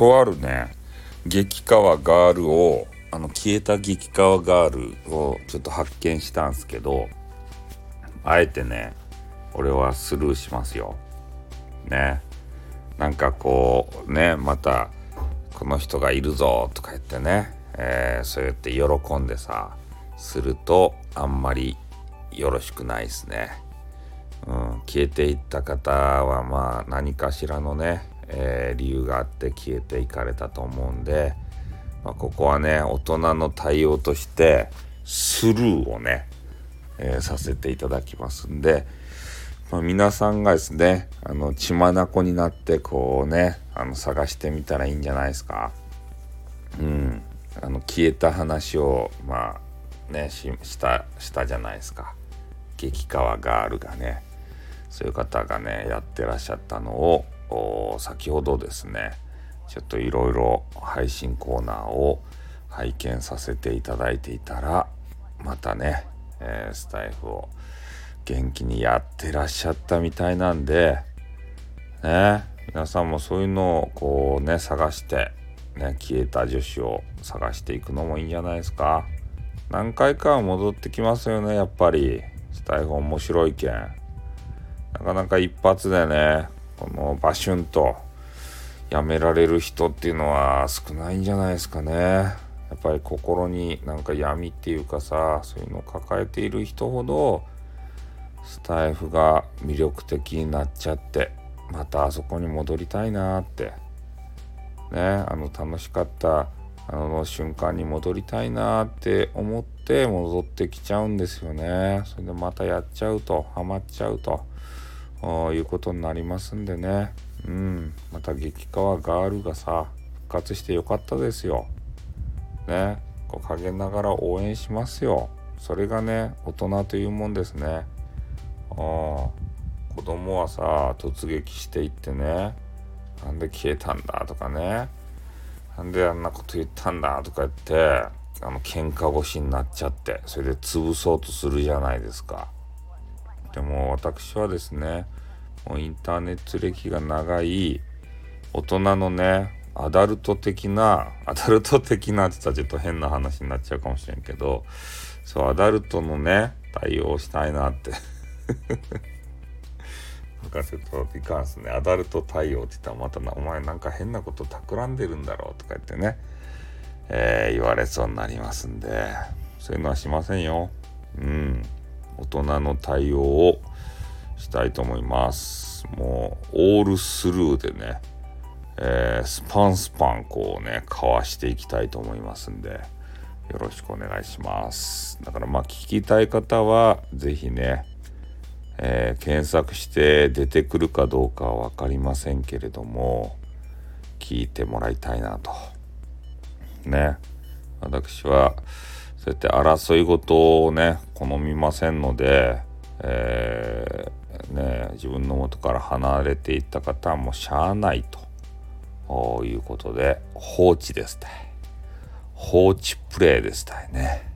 とあるね激川ガールをあの消えた激川ガールをちょっと発見したんすけどあえてね俺はスルーしますよ。ねなんかこうねまたこの人がいるぞとか言ってね、えー、そうやって喜んでさするとあんまりよろしくないですね。うん、消えていった方はまあ何かしらのね、えー、理由があって消えていかれたと思うんで、まあ、ここはね大人の対応としてスルーをね、えー、させていただきますんで、まあ、皆さんがですねあの血眼になってこうねあの探してみたらいいんじゃないですか。うん、あの消えた話をまあねしたしたじゃないですか激川ガールがねそういう方がねやってらっしゃったのを先ほどですねちょっといろいろ配信コーナーを拝見させていただいていたらまたね、えー、スタイフを元気にやってらっしゃったみたいなんでね皆さんもそういうのをこうね探してね消えた女子を探していくのもいいんじゃないですか。何回かは戻ってきますよねやっぱり。スタイフ面白いけん。なかなか一発でねこのバシュンとやめられる人っていうのは少ないんじゃないですかね。やっぱり心になんか闇っていうかさそういうのを抱えている人ほどスタイフが魅力的になっちゃってまたあそこに戻りたいなって。ねあの楽しかったあの瞬間に戻りたいなって思って戻ってきちゃうんですよね。それでまたやっちゃうとハマっちゃうと。いうことになりますんでね。うん。また激川ガールがさ復活してよかったですよ。ね。こう陰ながら応援しますよ。それがね大人というもんですね。あ。子供はさ突撃していってね。なんで消えたんだとかね。なんであんなこと言ったんだとか言ってあの喧嘩腰になっちゃってそれで潰そうとするじゃないですか。でも私はですねもうインターネット歴が長い大人のねアダルト的なアダルト的なって言ったらちょっと変な話になっちゃうかもしれんけどそうアダルトのね対応したいなって。博士といかんすねアダルト対応って言ったらまたなお前なんか変なこと企んでるんだろうとか言ってね、えー、言われそうになりますんでそういうのはしませんよ。うん。大人の対応をしたいと思います。もうオールスルーでね、えー、スパンスパンこうねかわしていきたいと思いますんでよろしくお願いします。だからまあ聞きたい方は是非ねえー、検索して出てくるかどうかは分かりませんけれども聞いてもらいたいなと。ね。私はそうやって争い事をね好みませんので、えー、ね、自分の元から離れていった方はもうしゃあないということで放置ですね放置プレイですね。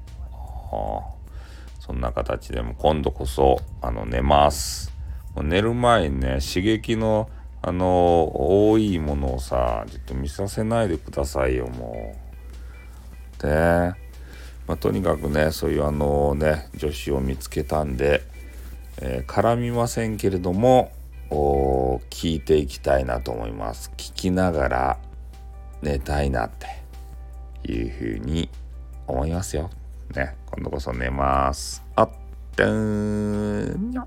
そんな形でも今度こそあの寝ます。寝る前にね刺激のあの多いものをさちょっと見させないでくださいよもう。で、まあ、とにかくねそういうあのね女子を見つけたんで、えー、絡みませんけれども聞いていきたいなと思います。聞きながら寝たいなっていうふうに思いますよ。ね、今度こそ寝ます。あってんにゃ。